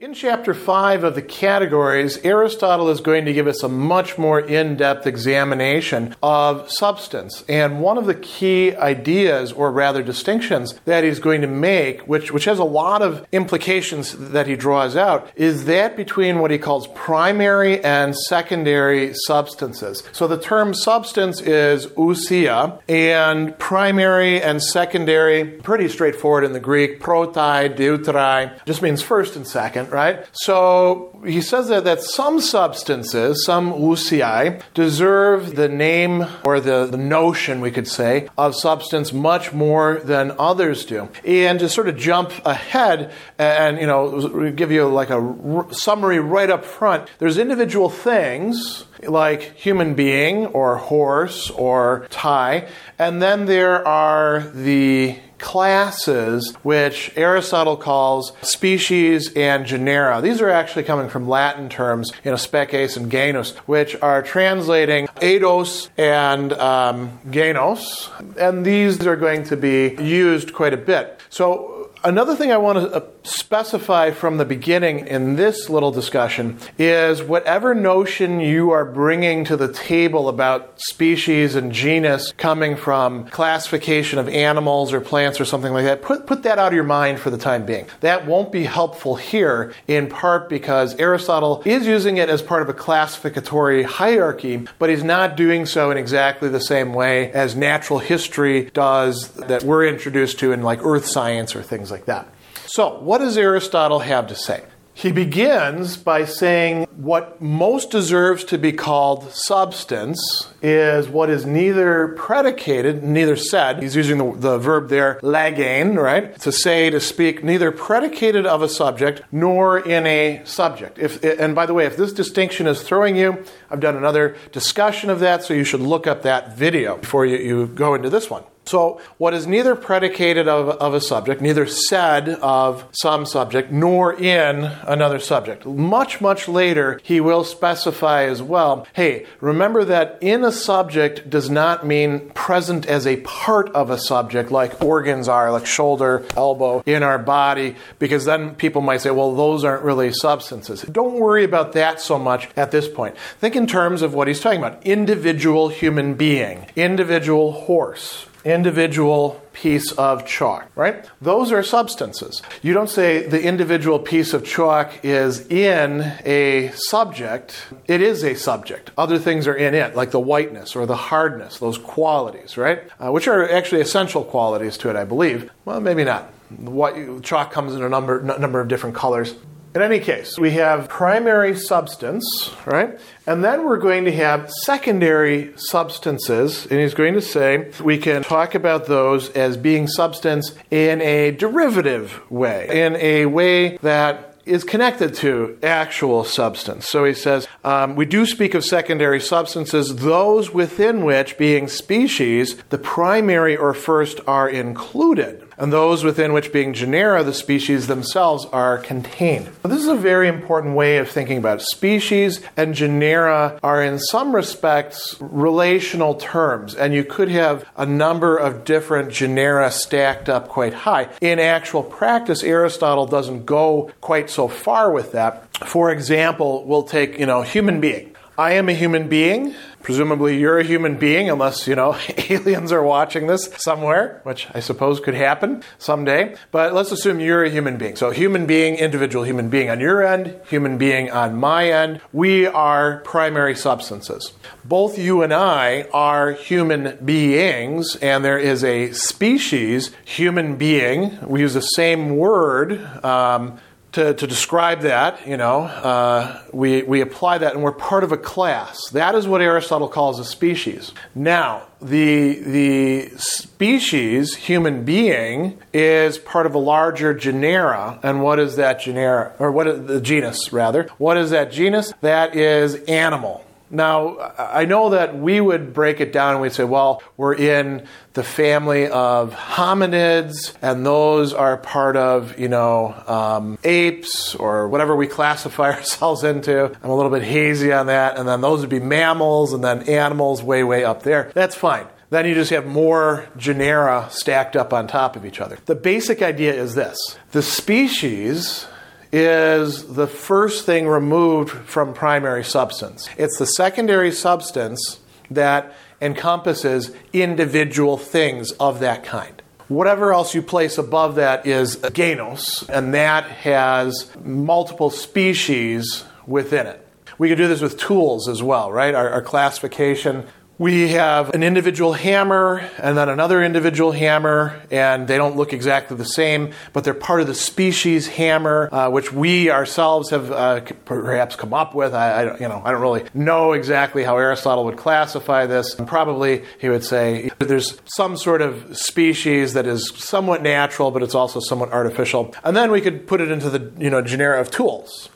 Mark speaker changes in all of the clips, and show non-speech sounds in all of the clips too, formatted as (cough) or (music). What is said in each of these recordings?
Speaker 1: In chapter 5 of the categories, Aristotle is going to give us a much more in depth examination of substance. And one of the key ideas, or rather distinctions, that he's going to make, which, which has a lot of implications that he draws out, is that between what he calls primary and secondary substances. So the term substance is ousia, and primary and secondary, pretty straightforward in the Greek, protai, deuterai, just means first and second right? So he says that, that some substances, some ousiai, deserve the name or the, the notion, we could say, of substance much more than others do. And to sort of jump ahead and, you know, give you like a r- summary right up front, there's individual things like human being or horse or tie, and then there are the classes, which Aristotle calls species and genera. These are actually coming from Latin terms, you know, species and genus, which are translating eidos and um, genus, and these are going to be used quite a bit. So Another thing I want to specify from the beginning in this little discussion is whatever notion you are bringing to the table about species and genus coming from classification of animals or plants or something like that, put, put that out of your mind for the time being. That won't be helpful here, in part because Aristotle is using it as part of a classificatory hierarchy, but he's not doing so in exactly the same way as natural history does that we're introduced to in like earth science or things like that. So, what does Aristotle have to say? He begins by saying what most deserves to be called substance is what is neither predicated, neither said. He's using the, the verb there, lagein, right? To say, to speak, neither predicated of a subject nor in a subject. If, and by the way, if this distinction is throwing you, I've done another discussion of that, so you should look up that video before you, you go into this one. So, what is neither predicated of, of a subject, neither said of some subject, nor in another subject. Much, much later, he will specify as well hey, remember that in a subject does not mean present as a part of a subject, like organs are, like shoulder, elbow, in our body, because then people might say, well, those aren't really substances. Don't worry about that so much at this point. Think in terms of what he's talking about individual human being, individual horse individual piece of chalk, right? Those are substances. You don't say the individual piece of chalk is in a subject, it is a subject. Other things are in it, like the whiteness or the hardness, those qualities, right? Uh, which are actually essential qualities to it, I believe. Well, maybe not. What, chalk comes in a number, number of different colors. In any case, we have primary substance, right? And then we're going to have secondary substances, and he's going to say we can talk about those as being substance in a derivative way, in a way that is connected to actual substance. So he says, um, we do speak of secondary substances, those within which, being species, the primary or first are included, and those within which, being genera, the species themselves are contained. this is a very important way of thinking about it. Species and genera are, in some respects, relational terms, and you could have a number of different genera stacked up quite high. In actual practice, Aristotle doesn't go quite so far with that. For example, we'll take, you know, human being. I am a human being. Presumably, you're a human being, unless, you know, (laughs) aliens are watching this somewhere, which I suppose could happen someday. But let's assume you're a human being. So, human being, individual human being on your end, human being on my end. We are primary substances. Both you and I are human beings, and there is a species, human being. We use the same word. Um, to, to describe that, you know, uh, we, we apply that and we're part of a class. That is what Aristotle calls a species. Now, the, the species, human being, is part of a larger genera. And what is that genera? Or what is the genus, rather? What is that genus? That is animal. Now, I know that we would break it down and we'd say, well, we're in the family of hominids, and those are part of, you know, um, apes or whatever we classify (laughs) ourselves into. I'm a little bit hazy on that. And then those would be mammals, and then animals way, way up there. That's fine. Then you just have more genera stacked up on top of each other. The basic idea is this the species is the first thing removed from primary substance. It's the secondary substance that encompasses individual things of that kind. Whatever else you place above that is genus, and that has multiple species within it. We could do this with tools as well, right? Our, our classification we have an individual hammer and then another individual hammer, and they don't look exactly the same, but they're part of the species hammer, uh, which we ourselves have uh, perhaps come up with. I, I, you know, I don't really know exactly how Aristotle would classify this. Probably he would say there's some sort of species that is somewhat natural, but it's also somewhat artificial. And then we could put it into the you know genera of tools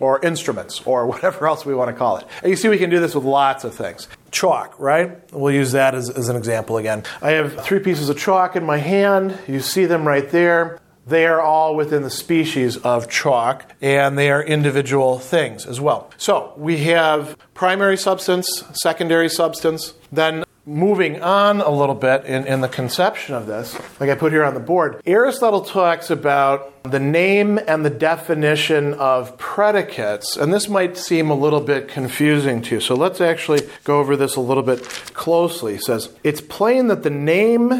Speaker 1: or instruments or (laughs) whatever else we want to call it. And you see, we can do this with lots of things. Chalk, right? We'll use that as, as an example again. I have three pieces of chalk in my hand. You see them right there. They are all within the species of chalk, and they are individual things as well. So we have primary substance, secondary substance, then moving on a little bit in, in the conception of this, like I put here on the board, Aristotle talks about the name and the definition of predicates, and this might seem a little bit confusing to you. So let's actually go over this a little bit closely. He says, It's plain that the name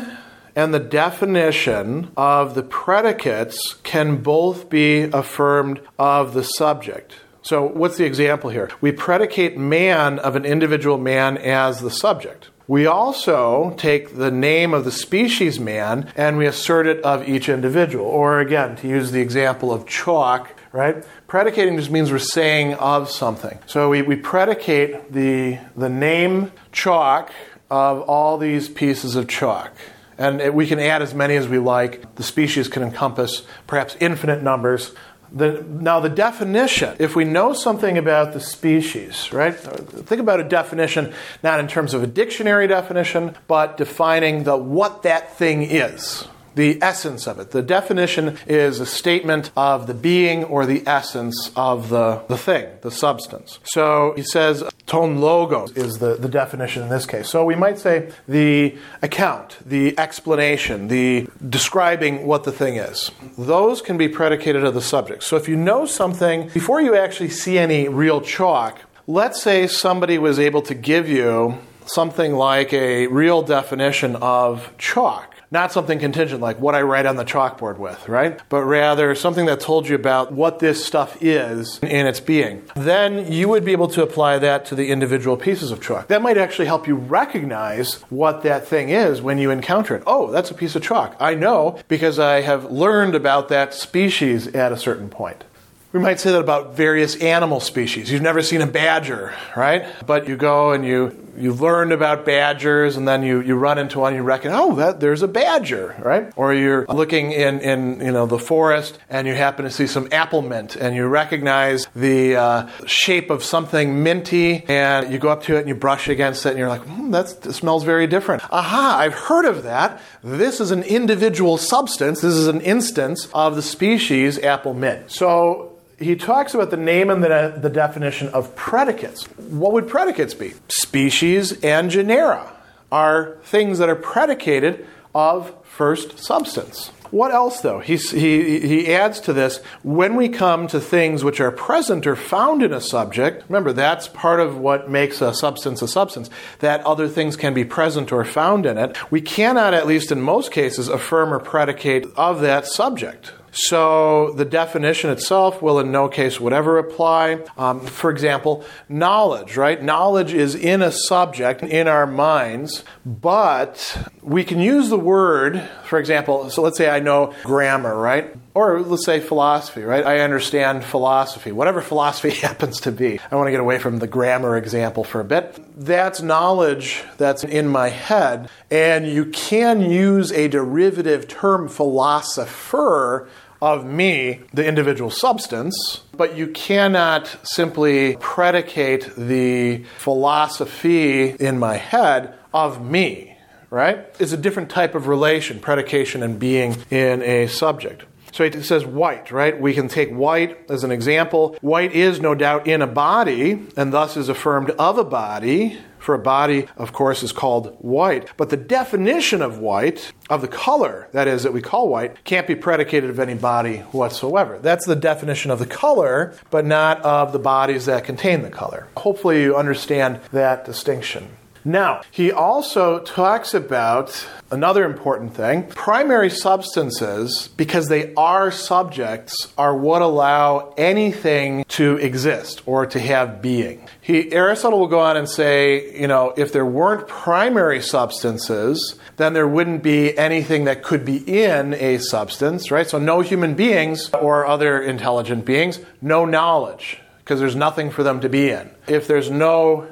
Speaker 1: and the definition of the predicates can both be affirmed of the subject. So, what's the example here? We predicate man of an individual man as the subject. We also take the name of the species man and we assert it of each individual. Or again, to use the example of chalk, right? Predicating just means we're saying of something. So we, we predicate the, the name chalk of all these pieces of chalk. And it, we can add as many as we like. The species can encompass perhaps infinite numbers the, now, the definition, if we know something about the species, right? Think about a definition not in terms of a dictionary definition, but defining the what that thing is the essence of it. The definition is a statement of the being or the essence of the, the thing, the substance. So he says ton logos is the, the definition in this case. So we might say the account, the explanation, the describing what the thing is. Those can be predicated of the subject. So if you know something, before you actually see any real chalk, let's say somebody was able to give you something like a real definition of chalk not something contingent like what I write on the chalkboard with, right? But rather something that told you about what this stuff is in its being. Then you would be able to apply that to the individual pieces of chalk. That might actually help you recognize what that thing is when you encounter it. Oh, that's a piece of chalk. I know because I have learned about that species at a certain point. We might say that about various animal species. You've never seen a badger, right? But you go and you you've learned about badgers and then you, you run into one and you reckon, oh, that there's a badger, right? Or you're looking in, in you know the forest and you happen to see some apple mint and you recognize the uh, shape of something minty and you go up to it and you brush against it and you're like, hmm, that smells very different. Aha, I've heard of that. This is an individual substance. This is an instance of the species apple mint. So he talks about the name and the, the definition of predicates. What would predicates be? Species and genera are things that are predicated of first substance. What else, though? he, he adds to this when we come to things which are present or found in a subject, remember that's part of what makes a substance a substance, that other things can be present or found in it. We cannot, at least in most cases, affirm or predicate of that subject. So the definition itself will in no case would ever apply. Um, for example, knowledge, right? Knowledge is in a subject in our minds, but we can use the word, for example, so let's say I know grammar, right? Or let's say philosophy, right? I understand philosophy, whatever philosophy (laughs) happens to be. I want to get away from the grammar example for a bit. That's knowledge that's in my head, and you can use a derivative term, philosopher, of me, the individual substance, but you cannot simply predicate the philosophy in my head of me, right? It's a different type of relation, predication and being in a subject. So it says white, right? We can take white as an example. White is no doubt in a body and thus is affirmed of a body. For a body, of course, is called white. But the definition of white, of the color, that is, that we call white, can't be predicated of any body whatsoever. That's the definition of the color, but not of the bodies that contain the color. Hopefully, you understand that distinction. Now, he also talks about another important thing. Primary substances, because they are subjects, are what allow anything to exist or to have being. He, Aristotle will go on and say, you know, if there weren't primary substances, then there wouldn't be anything that could be in a substance, right? So, no human beings or other intelligent beings, no knowledge, because there's nothing for them to be in. If there's no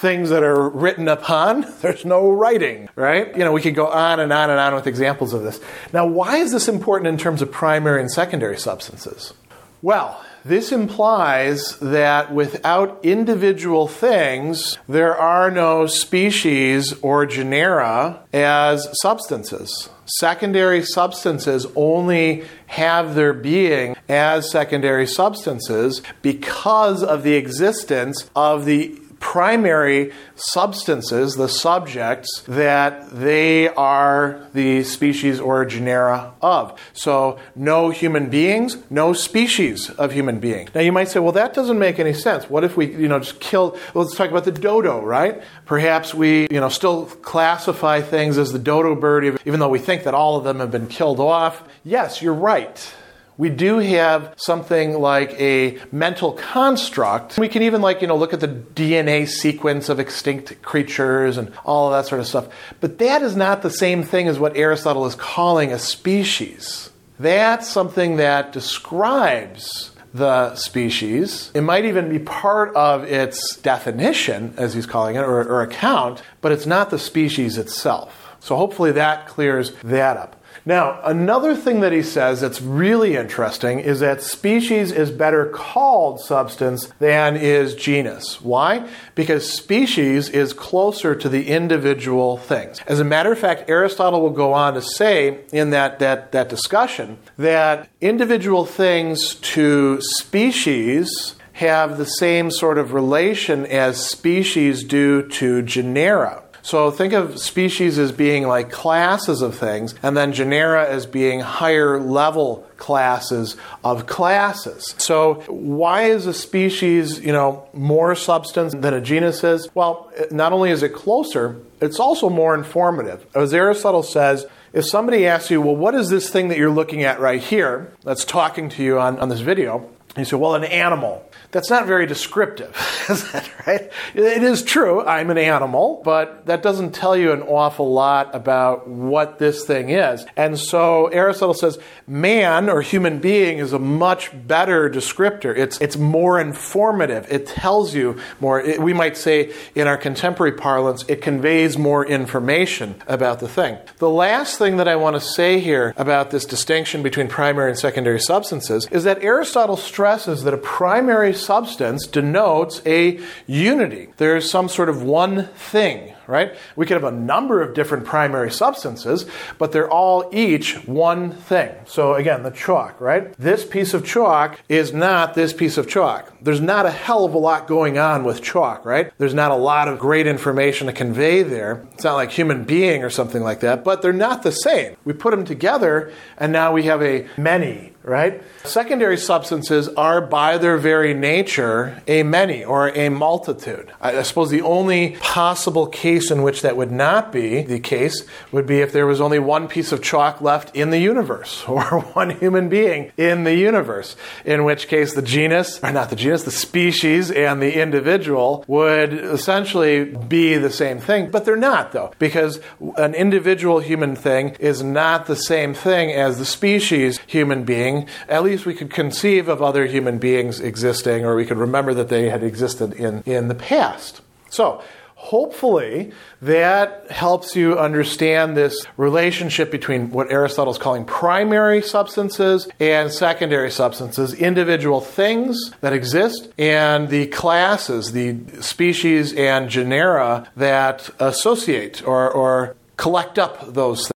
Speaker 1: things that are written upon, (laughs) there's no writing, right? You know, we could go on and on and on with examples of this. Now, why is this important in terms of primary and secondary substances? Well, this implies that without individual things, there are no species or genera as substances. Secondary substances only have their being as secondary substances because of the existence of the primary substances, the subjects that they are the species or genera of. So, no human beings, no species of human being. Now, you might say, well, that doesn't make any sense. What if we, you know, just kill, well, let's talk about the dodo, right? Perhaps we, you know, still classify things as the dodo bird, even though we think that all of them have been killed off. Yes, you're right we do have something like a mental construct. We can even like, you know, look at the DNA sequence of extinct creatures and all of that sort of stuff. But that is not the same thing as what Aristotle is calling a species. That's something that describes the species. It might even be part of its definition, as he's calling it, or, or account, but it's not the species itself. So hopefully that clears that up. Now, another thing that he says that's really interesting is that species is better called substance than is genus. Why? Because species is closer to the individual things. As a matter of fact, Aristotle will go on to say in that, that, that discussion that individual things to species have the same sort of relation as species do to genera. So think of species as being like classes of things, and then genera as being higher level classes of classes. So why is a species, you know, more substance than a genus is? Well, not only is it closer, it's also more informative. As Aristotle says, if somebody asks you, well, what is this thing that you're looking at right here that's talking to you on, on this video? You say, well, an animal. That's not very descriptive, (laughs) is that right? It is true, I'm an animal, but that doesn't tell you an awful lot about what this thing is. And so Aristotle says man or human being is a much better descriptor. It's, it's more informative. It tells you more. It, we might say in our contemporary parlance, it conveys more information about the thing. The last thing that I want to say here about this distinction between primary and secondary substances is that Aristotle stresses that a primary substance denotes a unity. There's some sort of one thing, right? We could have a number of different primary substances, but they're all each one thing. So again, the chalk, right? This piece of chalk is not this piece of chalk. There's not a hell of a lot going on with chalk, right? There's not a lot of great information to convey there. It's not like human being or something like that, but they're not the same. We put them together and now we have a many right? Secondary substances are, by their very nature, a many or a multitude. I suppose the only possible case in which that would not be the case would be if there was only one piece of chalk left in the universe (laughs) or one human being in the universe, in which case the genus, or not the genus, the species and the individual would essentially be the same thing. But they're not, though, because an individual human thing is not the same thing as the species human being being, at least we could conceive of other human beings existing, or we could remember that they had existed in, in the past. So, Hopefully, that helps you understand this relationship between what Aristotle is calling primary substances and secondary substances, individual things that exist, and the classes, the species and genera that associate or, or collect up those things.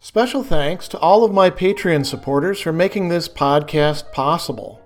Speaker 1: Special thanks to all of my Patreon supporters for making this podcast possible.